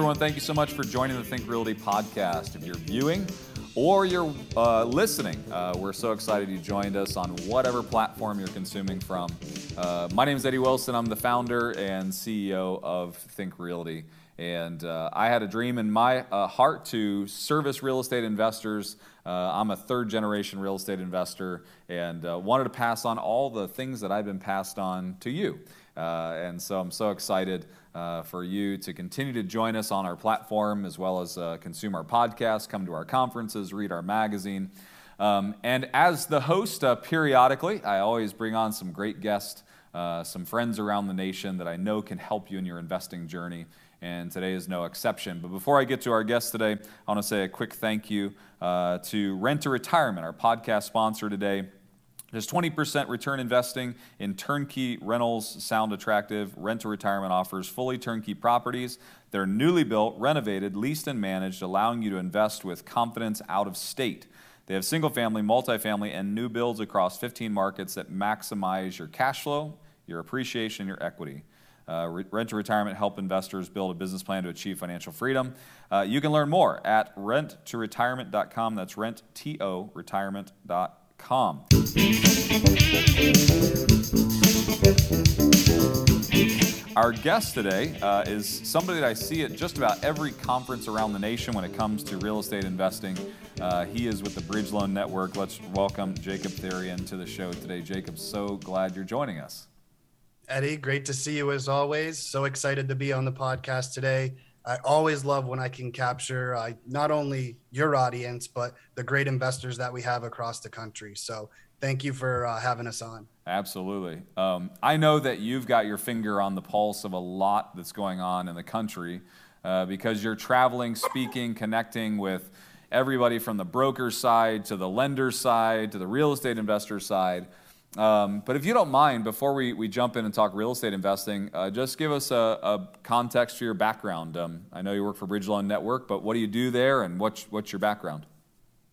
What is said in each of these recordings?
everyone. Thank you so much for joining the Think Realty podcast. If you're viewing or you're uh, listening, uh, we're so excited you joined us on whatever platform you're consuming from. Uh, my name is Eddie Wilson. I'm the founder and CEO of Think Realty. And uh, I had a dream in my uh, heart to service real estate investors. Uh, I'm a third generation real estate investor and wanted to pass on all the things that I've been passed on to you. and so I'm so excited uh, for you to continue to join us on our platform as well as uh, consume our podcast, come to our conferences, read our magazine. Um, and as the host, uh, periodically, I always bring on some great guests, uh, some friends around the nation that I know can help you in your investing journey. And today is no exception. But before I get to our guest today, I want to say a quick thank you uh, to Rent to Retirement, our podcast sponsor today. Does 20% return investing in turnkey rentals sound attractive? Rent to retirement offers fully turnkey properties. They're newly built, renovated, leased, and managed, allowing you to invest with confidence out of state. They have single family, multifamily, and new builds across 15 markets that maximize your cash flow, your appreciation, your equity. Uh, rent to retirement help investors build a business plan to achieve financial freedom. Uh, you can learn more at renttoretirement.com. That's rentto retirement.com. Our guest today uh, is somebody that I see at just about every conference around the nation when it comes to real estate investing. Uh, he is with the Bridge Loan Network. Let's welcome Jacob Therian to the show today. Jacob, so glad you're joining us. Eddie, great to see you as always. So excited to be on the podcast today. I always love when I can capture uh, not only your audience, but the great investors that we have across the country. So thank you for uh, having us on. Absolutely. Um, I know that you've got your finger on the pulse of a lot that's going on in the country uh, because you're traveling, speaking, connecting with everybody from the broker side to the lender side to the real estate investor side. Um, but if you don't mind, before we, we jump in and talk real estate investing, uh, just give us a, a, context for your background. Um, I know you work for Bridge Loan Network, but what do you do there and what's, what's your background?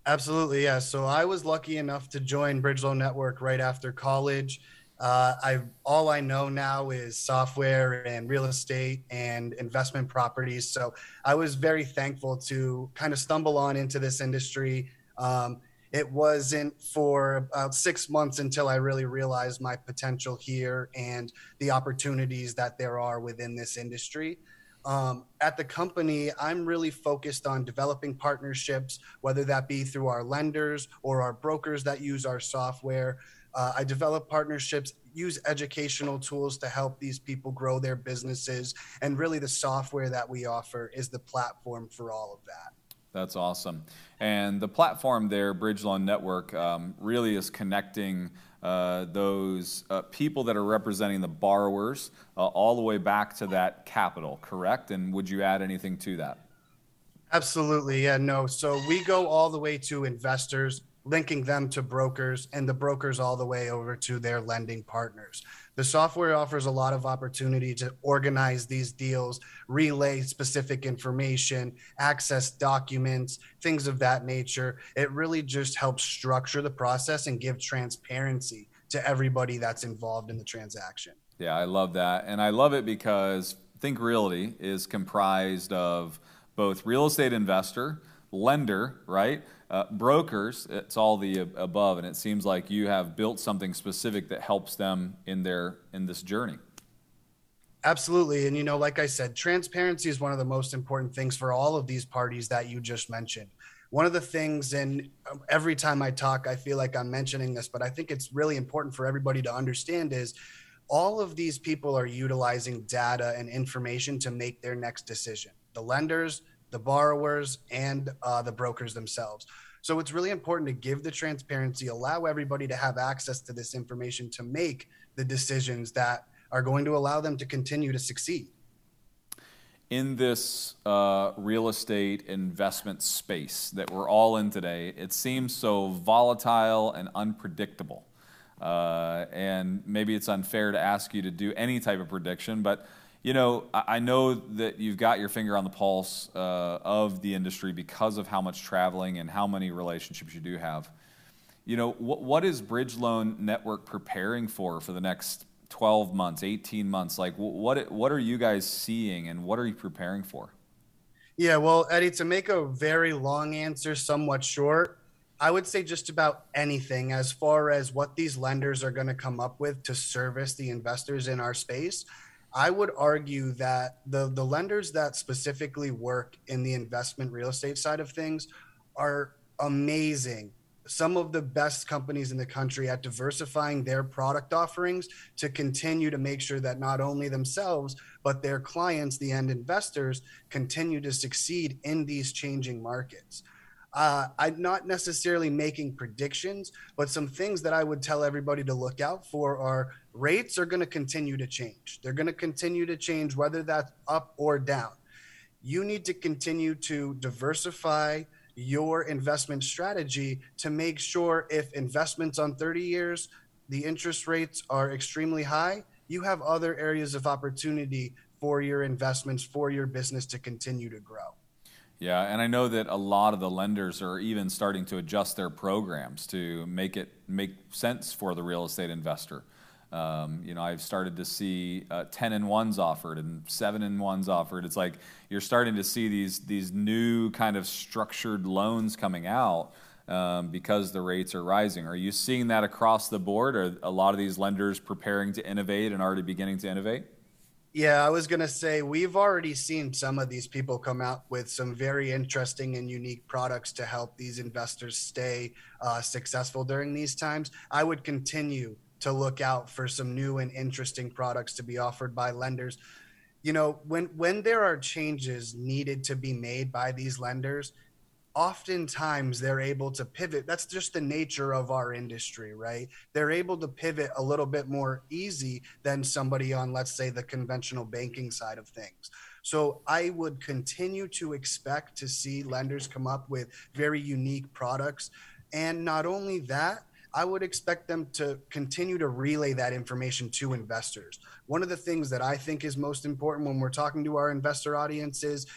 Absolutely, yeah. So I was lucky enough to join Bridge Loan Network right after college. Uh, I all I know now is software and real estate and investment properties. So I was very thankful to kind of stumble on into this industry. Um, it wasn't for about six months until I really realized my potential here and the opportunities that there are within this industry. Um, at the company, I'm really focused on developing partnerships, whether that be through our lenders or our brokers that use our software. Uh, I develop partnerships, use educational tools to help these people grow their businesses. And really, the software that we offer is the platform for all of that. That's awesome. And the platform there, Bridge Loan Network, um, really is connecting uh, those uh, people that are representing the borrowers uh, all the way back to that capital, correct? And would you add anything to that? Absolutely. Yeah, no. So we go all the way to investors, linking them to brokers, and the brokers all the way over to their lending partners. The software offers a lot of opportunity to organize these deals, relay specific information, access documents, things of that nature. It really just helps structure the process and give transparency to everybody that's involved in the transaction. Yeah, I love that. And I love it because Think Realty is comprised of both real estate investor, lender, right? Uh, brokers, it's all the above, and it seems like you have built something specific that helps them in their in this journey. Absolutely, and you know, like I said, transparency is one of the most important things for all of these parties that you just mentioned. One of the things, and um, every time I talk, I feel like I'm mentioning this, but I think it's really important for everybody to understand is all of these people are utilizing data and information to make their next decision. The lenders, the borrowers, and uh, the brokers themselves. So it's really important to give the transparency, allow everybody to have access to this information to make the decisions that are going to allow them to continue to succeed. In this uh, real estate investment space that we're all in today, it seems so volatile and unpredictable. Uh, and maybe it's unfair to ask you to do any type of prediction, but you know, I know that you've got your finger on the pulse uh, of the industry because of how much traveling and how many relationships you do have. You know, what, what is Bridge Loan Network preparing for for the next 12 months, 18 months? Like, what, what are you guys seeing and what are you preparing for? Yeah, well, Eddie, to make a very long answer somewhat short, I would say just about anything as far as what these lenders are going to come up with to service the investors in our space. I would argue that the the lenders that specifically work in the investment real estate side of things are amazing. Some of the best companies in the country at diversifying their product offerings to continue to make sure that not only themselves, but their clients, the end investors, continue to succeed in these changing markets. Uh, I'm not necessarily making predictions, but some things that I would tell everybody to look out for are rates are going to continue to change. They're going to continue to change, whether that's up or down. You need to continue to diversify your investment strategy to make sure if investments on 30 years, the interest rates are extremely high, you have other areas of opportunity for your investments, for your business to continue to grow. Yeah, and I know that a lot of the lenders are even starting to adjust their programs to make it make sense for the real estate investor. Um, you know, I've started to see uh, ten and ones offered and seven and ones offered. It's like you're starting to see these these new kind of structured loans coming out um, because the rates are rising. Are you seeing that across the board? Are a lot of these lenders preparing to innovate and already beginning to innovate? Yeah, I was going to say we've already seen some of these people come out with some very interesting and unique products to help these investors stay uh, successful during these times. I would continue to look out for some new and interesting products to be offered by lenders. You know, when when there are changes needed to be made by these lenders, oftentimes they're able to pivot. That's just the nature of our industry, right? They're able to pivot a little bit more easy than somebody on, let's say, the conventional banking side of things. So I would continue to expect to see lenders come up with very unique products. And not only that, I would expect them to continue to relay that information to investors. One of the things that I think is most important when we're talking to our investor audience is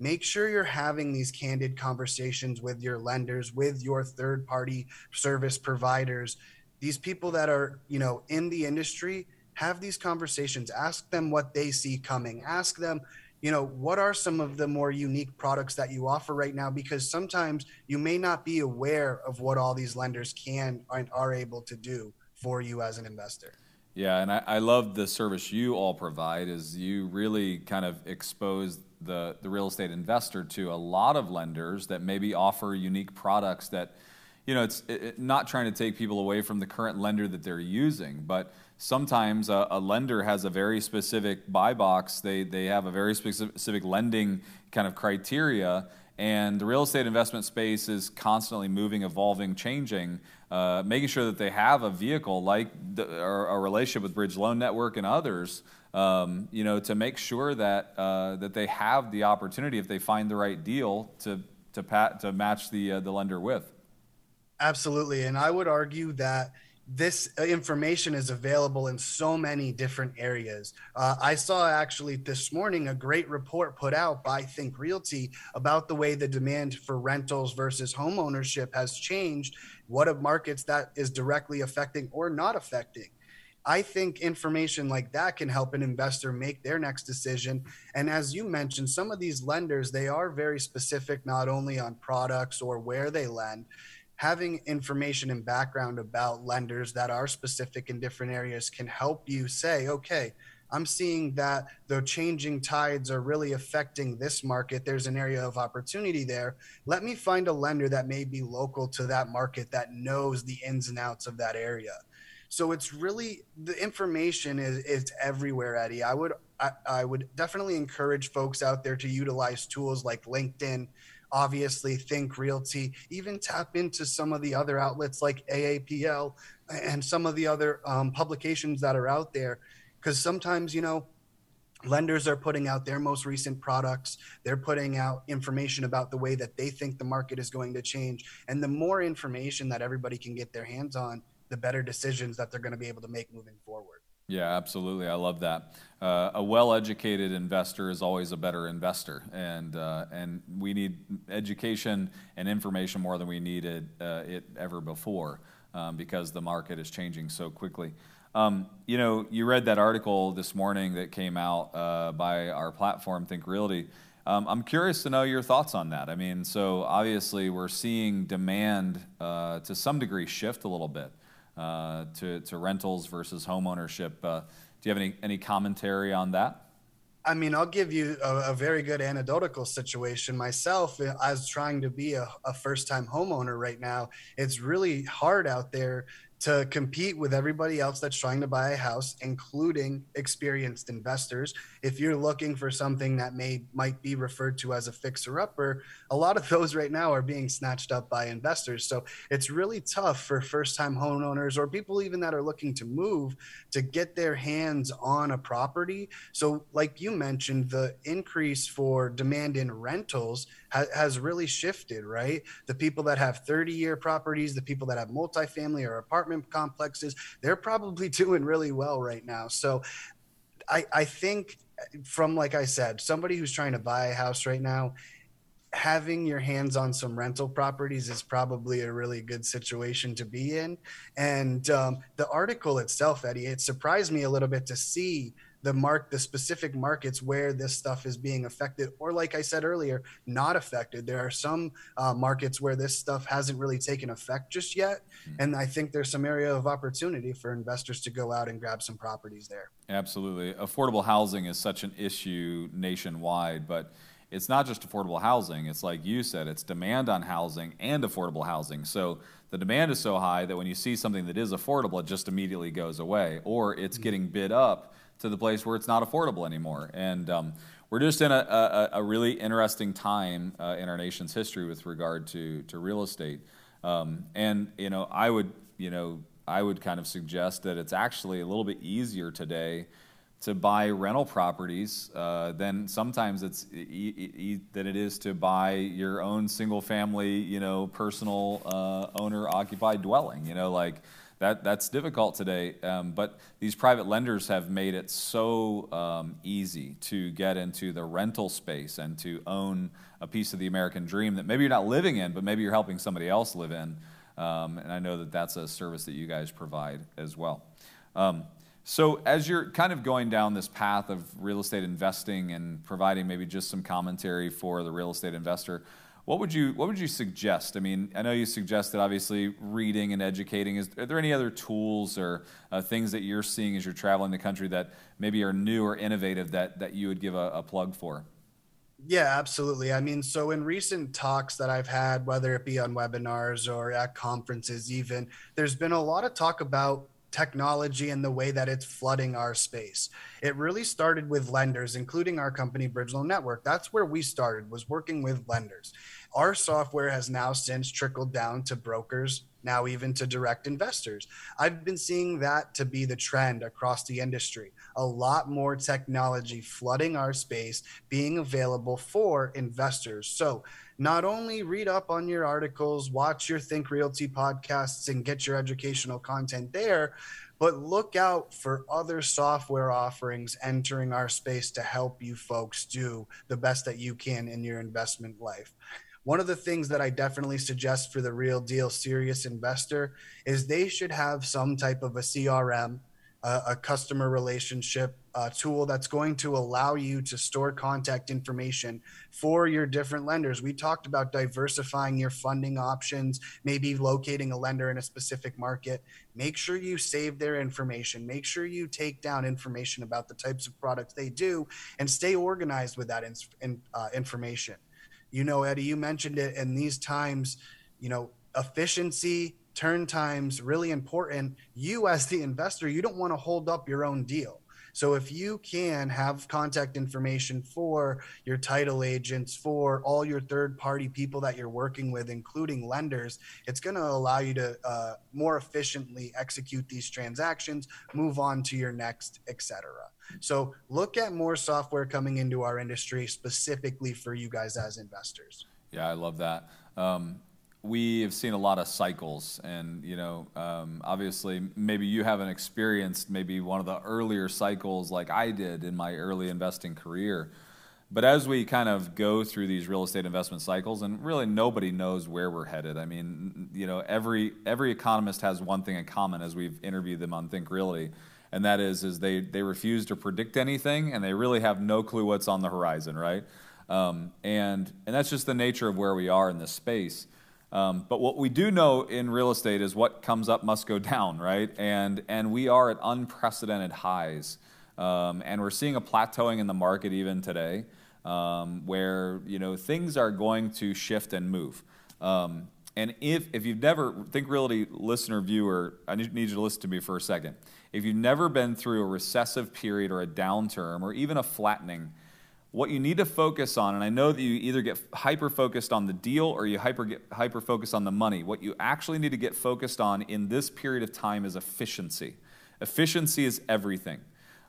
make sure you're having these candid conversations with your lenders with your third party service providers. These people that are you know in the industry have these conversations. Ask them what they see coming. Ask them you know what are some of the more unique products that you offer right now? Because sometimes you may not be aware of what all these lenders can and are able to do for you as an investor. Yeah and i, I love the service you all provide is you really kind of expose the, the real estate investor to a lot of lenders that maybe offer unique products that, you know, it's it, not trying to take people away from the current lender that they're using, but sometimes a, a, lender has a very specific buy box. They, they have a very specific lending kind of criteria, and the real estate investment space is constantly moving, evolving, changing. Uh, making sure that they have a vehicle like the, a relationship with Bridge Loan Network and others um, you know, to make sure that uh, that they have the opportunity if they find the right deal to to pat to match the uh, the lender with. Absolutely, and I would argue that this information is available in so many different areas. Uh, I saw actually this morning a great report put out by Think Realty about the way the demand for rentals versus home ownership has changed, what of markets that is directly affecting or not affecting. I think information like that can help an investor make their next decision. And as you mentioned, some of these lenders, they are very specific, not only on products or where they lend. Having information and background about lenders that are specific in different areas can help you say, okay, I'm seeing that the changing tides are really affecting this market. There's an area of opportunity there. Let me find a lender that may be local to that market that knows the ins and outs of that area so it's really the information is is everywhere, Eddie. I would I, I would definitely encourage folks out there to utilize tools like LinkedIn, obviously Think Realty, even tap into some of the other outlets like AAPL and some of the other um, publications that are out there. Because sometimes, you know, lenders are putting out their most recent products they're putting out information about the way that they think the market is going to change and the more information that everybody can get their hands on the better decisions that they're going to be able to make moving forward. Yeah, absolutely. I love that. Uh, a well-educated investor is always a better investor, and uh, and we need education and information more than we needed uh, it ever before, um, because the market is changing so quickly. Um, you know, you read that article this morning that came out uh, by our platform, Think Realty. Um, I'm curious to know your thoughts on that. I mean, so obviously we're seeing demand uh, to some degree shift a little bit to, to rentals versus homeownership. Uh, do you have any, any commentary on that? I mean, I'll give you a, a, very good anecdotal situation myself. As trying to be a, a first time homeowner right now, it's really hard out there to compete with everybody else that's trying to buy a house, including experienced investors. If you're looking for something that may might be referred to as a fixer upper, a lot of those right now are being snatched up by investors. So it's really tough for first time homeowners or people even that are looking to move to get their hands on a property. So, like you mentioned, the increase for demand in rentals ha- has really shifted, right? The people that have 30 year properties, the people that have multifamily or apartment complexes, they're probably doing really well right now. So I, I think from, like I said, somebody who's trying to buy a house right now, having your hands on some rental properties is probably a really good situation to be in. And um, the article itself, Eddie, it surprised me a little bit to see the mark the specific markets where this stuff is being affected or like i said earlier not affected. There are some uh, markets where this stuff hasn't really taken effect just yet mm-hmm. and i think there's some area of opportunity for investors to go out and grab some properties there. Absolutely. Affordable housing is such an issue nationwide but it's not just affordable housing. It's like you said it's demand on housing and affordable housing. So the demand is so high that when you see something that is affordable it just immediately goes away or it's mm-hmm. getting bid up to the place where it's not affordable anymore. And um, we're just in a, a, a really interesting time uh, in our nation's history with regard to, to real estate. Um, and, you know, I would, you know, I would kind of suggest that it's actually a little bit easier today to buy rental properties uh, than sometimes it's e- e- than it is to buy your own single family, you know, personal uh, owner occupied dwelling. You know, like that, that's difficult today. Um, but these private lenders have made it so um, easy to get into the rental space and to own a piece of the American dream that maybe you're not living in, but maybe you're helping somebody else live in. Um, and I know that that's a service that you guys provide as well. Um, so, as you're kind of going down this path of real estate investing and providing maybe just some commentary for the real estate investor, what would you What would you suggest? I mean, I know you suggested obviously reading and educating. Is are there any other tools or uh, things that you're seeing as you're traveling the country that maybe are new or innovative that that you would give a, a plug for? Yeah, absolutely. I mean, so in recent talks that I've had, whether it be on webinars or at conferences, even, there's been a lot of talk about technology and the way that it's flooding our space. It really started with lenders, including our company, Bridge Loan Network. That's where we started, was working with lenders. Our software has now since trickled down to brokers, now even to direct investors. I've been seeing that to be the trend across the industry. A lot more technology flooding our space, being available for investors. So not only read up on your articles, watch your Think Realty podcasts, and get your educational content there, but look out for other software offerings entering our space to help you folks do the best that you can in your investment life. One of the things that I definitely suggest for the real deal serious investor is they should have some type of a CRM a, a customer relationship uh, tool that's going to allow you to store contact information for your different lenders. We talked about diversifying your funding options, maybe locating a lender in a specific market. Make sure you save their information. Make sure you take down information about the types of products they do and stay organized with that in, in, uh, information. You know, Eddie, you mentioned it in these times, you know, efficiency turn times really important. You as the investor you don't want to hold up your own deal. So if you can have contact information for your title agents for all your third party people that you're working with including lenders it's going to allow you to uh, more efficiently execute these transactions move on to your next etc so look at more software coming into our industry specifically for you guys as investors yeah i love that um, we have seen a lot of cycles, and you know, um, obviously, maybe you haven't experienced maybe one of the earlier cycles like I did in my early investing career. But as we kind of go through these real estate investment cycles, and really nobody knows where we're headed. I mean, you know, every every economist has one thing in common as we've interviewed them on Think Realty, and that is is they they refuse to predict anything, and they really have no clue what's on the horizon, right? Um, and, and that's just the nature of where we are in this space. Um, but what we do know in real estate is what comes up must go down, right? And, and we are at unprecedented highs. Um, and we're seeing a plateauing in the market even today um, where you know, things are going to shift and move. Um, and if, if you've never, Think Realty listener, viewer, I need, you to listen to me for a second. If you've never been through a recessive period or a downturn or even a flattening, what you need to focus on, and I know that you either get hyper focused on the deal or you hyper hyper focused on the money. What you actually need to get focused on in this period of time is efficiency. Efficiency is everything.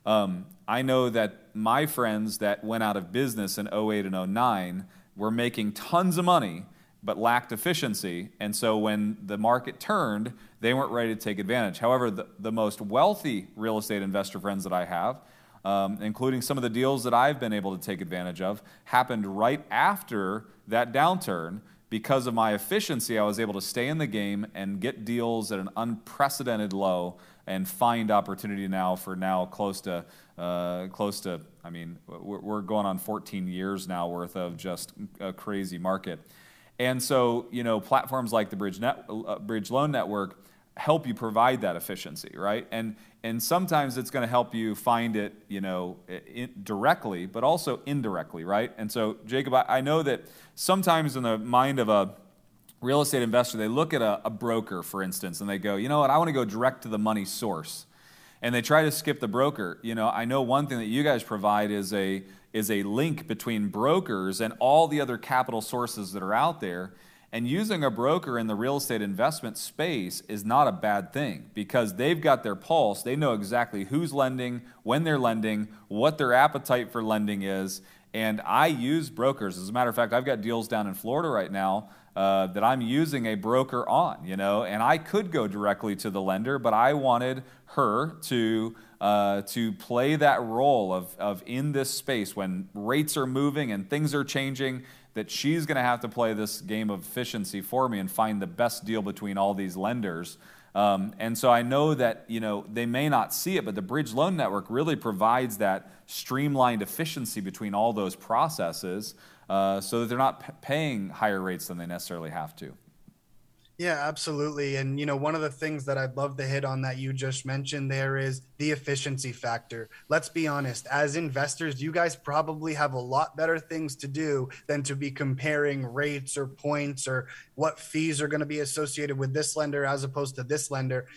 Um, I know that my friends that went out of business in 08 and 09 were making tons of money but lacked efficiency. And so when the market turned, they weren't ready to take advantage. However, the, the most wealthy real estate investor friends that I have, um, including some of the deals that I've been able to take advantage of, happened right after that downturn. Because of my efficiency, I was able to stay in the game and get deals at an unprecedented low and find opportunity now for now close to uh, close to I mean we're, we're going on 14 years now worth of just a crazy market. And so, you know, platforms like the Bridge, Net, uh, Bridge Loan Network help you provide that efficiency, right? And and sometimes it's going to help you find it, you know, directly, but also indirectly, right? And so, Jacob, I, I, know that sometimes in the mind of a real estate investor, they look at a, a broker, for instance, and they go, you know what, I want to go direct to the money source, and they try to skip the broker. You know, I know one thing that you guys provide is a is a link between brokers and all the other capital sources that are out there. And using a broker in the real estate investment space is not a bad thing because they've got their pulse. They know exactly who's lending, when they're lending, what their appetite for lending is. And I use brokers. As a matter of fact, I've got deals down in Florida right now uh, that I'm using a broker on, you know, and I could go directly to the lender, but I wanted her to uh, to play that role of, of in this space when rates are moving and things are changing, that she's going to have to play this game of efficiency for me and find the best deal between all these lenders. Um, and so I know that you know they may not see it, but the Bridge Loan Network really provides that streamlined efficiency between all those processes, uh, so that they're not p- paying higher rates than they necessarily have to. Yeah, absolutely. And you know, one of the things that I'd love to hit on that you just mentioned there is the efficiency factor. Let's be honest, as investors, you guys probably have a lot better things to do than to be comparing rates or points or what fees are going to be associated with this lender as opposed to this lender.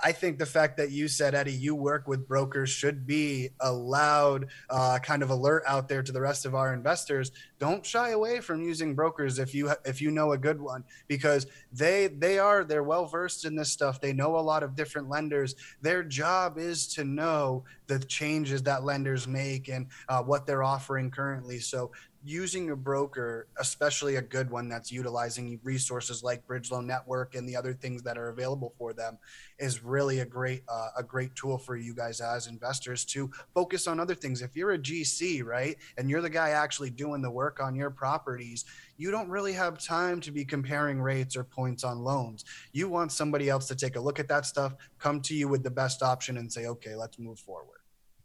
I think the fact that you said, Eddie, you work with brokers should be a loud uh, kind of alert out there to the rest of our investors. Don't shy away from using brokers if you if you know a good one because they they are they're well versed in this stuff. They know a lot of different lenders. Their job is to know the changes that lenders make and uh, what they're offering currently. So using a broker, especially a good one that's utilizing resources like Bridge Loan Network and the other things that are available for them, is really a great uh, a great tool for you guys as investors to focus on other things. If you're a GC, right, and you're the guy actually doing the work on your properties, you don't really have time to be comparing rates or points on loans. You want somebody else to take a look at that stuff, come to you with the best option, and say, okay, let's move forward.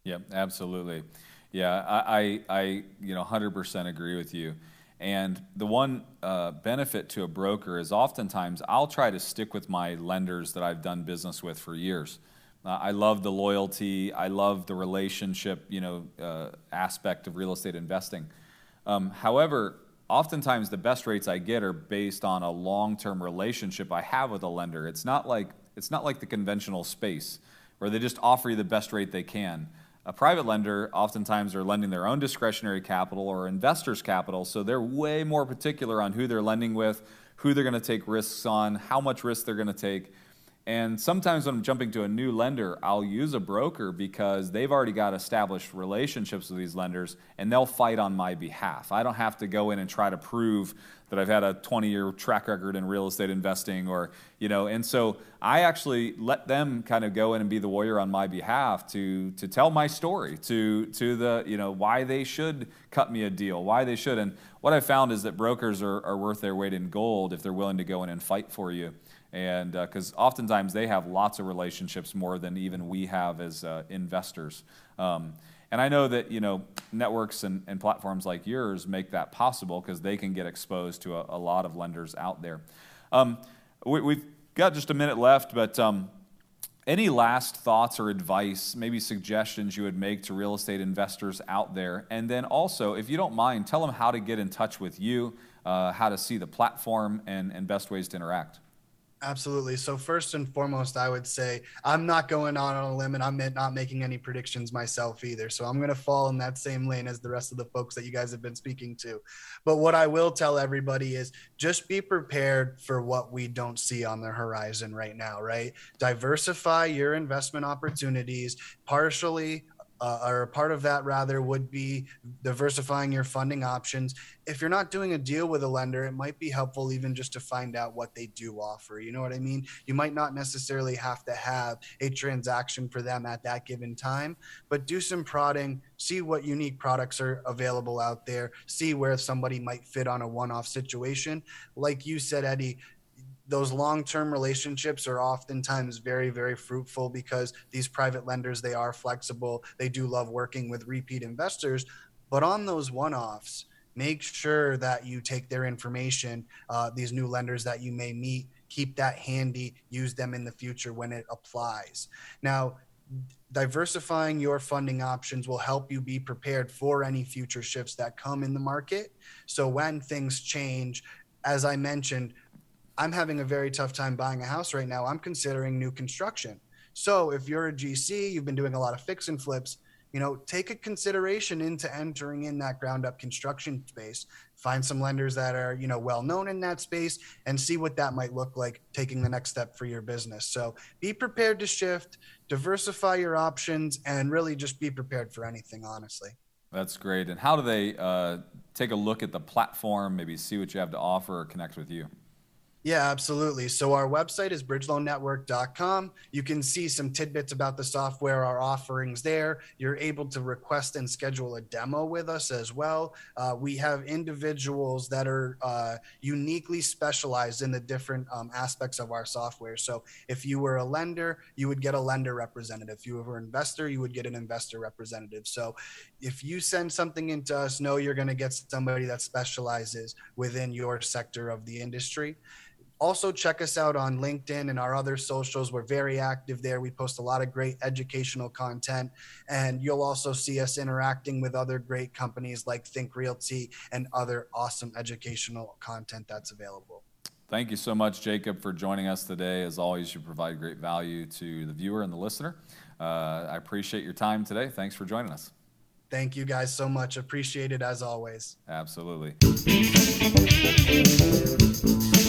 Yeah, absolutely. Yeah, I, I, I you know, 100% agree with you. And the one uh, benefit to a broker is oftentimes I'll try to stick with my lenders that I've done business with for years. Uh, I love the loyalty. I love the relationship, you know, uh, aspect of real estate investing. Um, however, oftentimes the best rates I get are based on a long-term relationship I have with a lender. It's not like it's not like the conventional space where they just offer you the best rate they can. A private lender oftentimes are lending their own discretionary capital or investors' capital, so they're way more particular on who they're lending with, who they're going to take risks on, how much risk they're going to take. And sometimes when I'm jumping to a new lender, I'll use a broker because they've already got established relationships with these lenders and they'll fight on my behalf. I don't have to go in and try to prove that I've had a 20 year track record in real estate investing or, you know, and so I actually let them kind of go in and be the warrior on my behalf to, to tell my story to, to the, you know, why they should cut me a deal, why they should. And what I found is that brokers are, are worth their weight in gold if they're willing to go in and fight for you and because uh, oftentimes they have lots of relationships more than even we have as uh, investors. Um, and I know that you know networks and, and platforms like yours make that possible because they can get exposed to a, a, lot of lenders out there. Um, we, have got just a minute left, but um, any last thoughts or advice, maybe suggestions you would make to real estate investors out there? And then also, if you don't mind, tell them how to get in touch with you, uh, how to see the platform, and, and best ways to interact. Absolutely. So first and foremost, I would say I'm not going on on a limb and I'm not making any predictions myself either. So I'm going to fall in that same lane as the rest of the folks that you guys have been speaking to. But what I will tell everybody is just be prepared for what we don't see on the horizon right now, right? Diversify your investment opportunities partially uh, or a part of that rather would be diversifying your funding options. If you're not doing a deal with a lender, it might be helpful even just to find out what they do offer. You know what I mean? You might not necessarily have to have a transaction for them at that given time, but do some prodding, see what unique products are available out there, see where somebody might fit on a one off situation. Like you said, Eddie, those long-term relationships are oftentimes very very fruitful because these private lenders they are flexible. They do love working with repeat investors. But on those one-offs make sure that you take their information uh, these new lenders that you may meet keep that handy use them in the future when it applies. Now diversifying your funding options will help you be prepared for any future shifts that come in the market. So when things change as i mentioned I'm having a very tough time buying a house right now. I'm considering new construction. So if you're a GC, you've been doing a lot of fix and flips, you know, take a consideration into entering in that ground up construction space. Find some lenders that are, you know, well known in that space and see what that might look like taking the next step for your business. So be prepared to shift, diversify your options, and really just be prepared for anything, honestly. That's great. And how do they uh, take a look at the platform, maybe see what you have to offer or connect with you? Yeah, absolutely. So our website is bridgeloannetwork.com. You can see some tidbits about the software, our offerings there. You're able to request and schedule a demo with us as well. Uh, we have individuals that are uh, uniquely specialized in the different um, aspects of our software. So if you were a lender, you would get a lender representative. If you were an investor, you would get an investor representative. So if you send something into us, know you're going to get somebody that specializes within your sector of the industry. Also, check us out on LinkedIn and our other socials. We're very active there. We post a lot of great educational content, and you'll also see us interacting with other great companies like Think Realty and other awesome educational content that's available. Thank you so much, Jacob, for joining us today. As always, you provide great value to the viewer and the listener. Uh, I appreciate your time today. Thanks for joining us. Thank you guys so much. Appreciate it as always. Absolutely.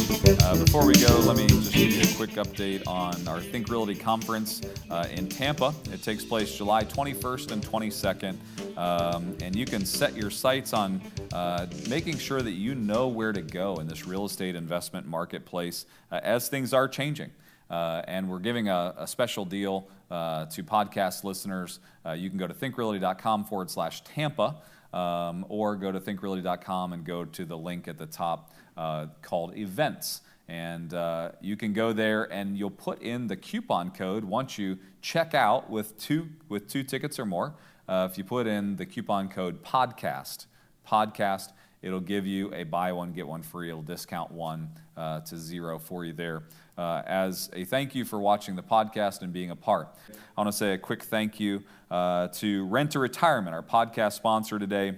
Uh, before we go, let me just give you a quick update on our Think Realty conference uh, in Tampa. It takes place July 21st and 22nd. Um, and you can set your sights on uh, making sure that you know where to go in this real estate investment marketplace uh, as things are changing. Uh, and we're giving a, a special deal uh, to podcast listeners. You can go to thinkrealty.com forward slash Tampa um, or go to thinkrealty.com and go to the link at the top uh, called events. And uh, you can go there and you'll put in the coupon code once you check out with two, with two tickets or more. Uh, if you put in the coupon code podcast, podcast, it'll give you a buy one, get one free. It'll discount one uh, to zero for you there. Uh, as a thank you for watching the podcast and being a part. I want to say a quick thank you uh, to Rent to Retirement, our podcast sponsor today.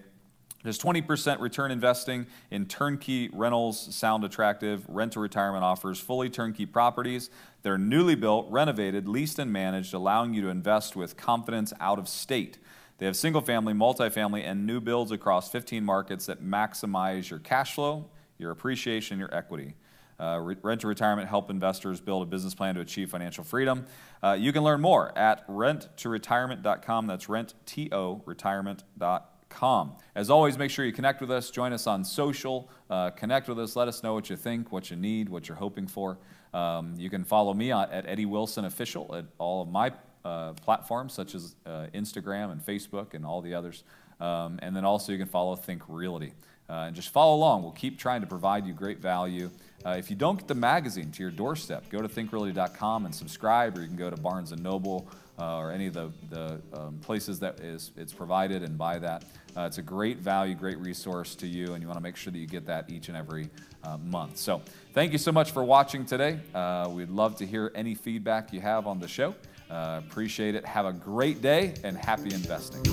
There's 20% return investing in turnkey rentals. Sound attractive. Rent to Retirement offers fully turnkey properties. They're newly built, renovated, leased, and managed, allowing you to invest with confidence out of state. They have single family, multifamily, and new builds across 15 markets that maximize your cash flow, your appreciation, your equity. Uh, rent to retirement help investors build a business plan to achieve financial freedom. Uh, you can learn more at renttoretirement.com. That's rentto retirement.com. As always, make sure you connect with us. Join us on social. Uh, connect with us. Let us know what you think, what you need, what you're hoping for. Um, you can follow me at Eddie Wilson Official at all of my uh, platforms, such as uh, Instagram and Facebook and all the others. Um, and then also you can follow Think Realty. uh, and just follow along. We'll keep trying to provide you great value. Uh, if you don't get the magazine to your doorstep, go to thinkrealty.com and subscribe, or you can go to Barnes and Noble uh, or any of the, the um, places that is it's provided and buy that. Uh, it's a great value, great resource to you, and you want to make sure that you get that each and every uh, month. So, thank you so much for watching today. Uh, we'd love to hear any feedback you have on the show. Appreciate it. Have a great day and happy investing.